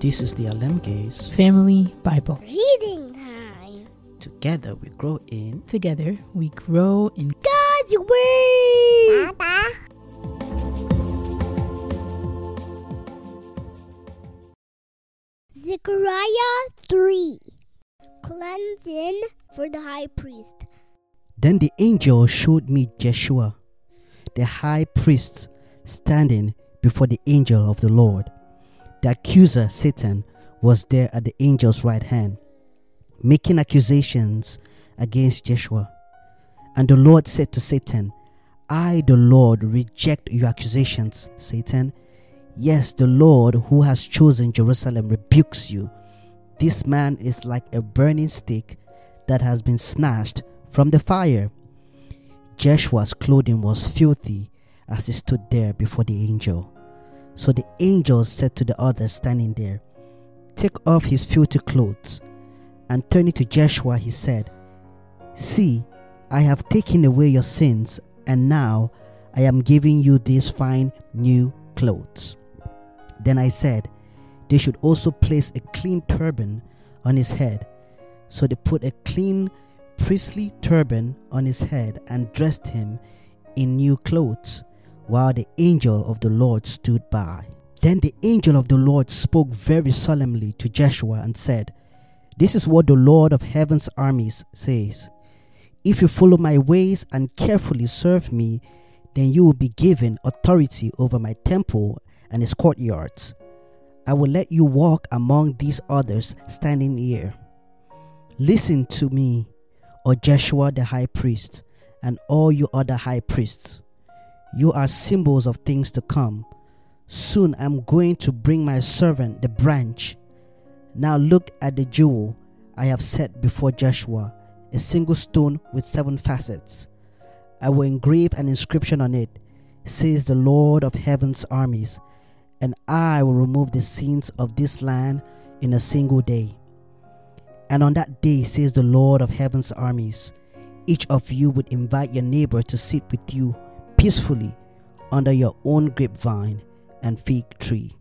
This is the Alemge's Family Bible. Reading time. Together we grow in Together we grow in God's Word. Papa. Zechariah 3. Cleansing for the high priest. Then the angel showed me Jeshua, the high priest, standing before the angel of the Lord. The accuser, Satan, was there at the angel's right hand, making accusations against Jeshua. And the Lord said to Satan, I, the Lord, reject your accusations, Satan. Yes, the Lord who has chosen Jerusalem rebukes you. This man is like a burning stick that has been snatched from the fire. Jeshua's clothing was filthy as he stood there before the angel. So the angel said to the others standing there, Take off his filthy clothes. And turning to Jeshua, he said, See, I have taken away your sins, and now I am giving you these fine new clothes. Then I said, They should also place a clean turban on his head. So they put a clean priestly turban on his head and dressed him in new clothes, while the angel of the Lord stood by. Then the angel of the Lord spoke very solemnly to Joshua and said, This is what the Lord of heaven's armies says. If you follow my ways and carefully serve me, then you will be given authority over my temple and its courtyards. I will let you walk among these others standing here. Listen to me, O Joshua the high priest, and all you other high priests. You are symbols of things to come. Soon I'm going to bring my servant the branch. Now look at the jewel I have set before Joshua, a single stone with seven facets. I will engrave an inscription on it, says the Lord of heaven's armies, and I will remove the sins of this land in a single day. And on that day, says the Lord of heaven's armies, each of you would invite your neighbor to sit with you peacefully under your own grapevine and fig tree.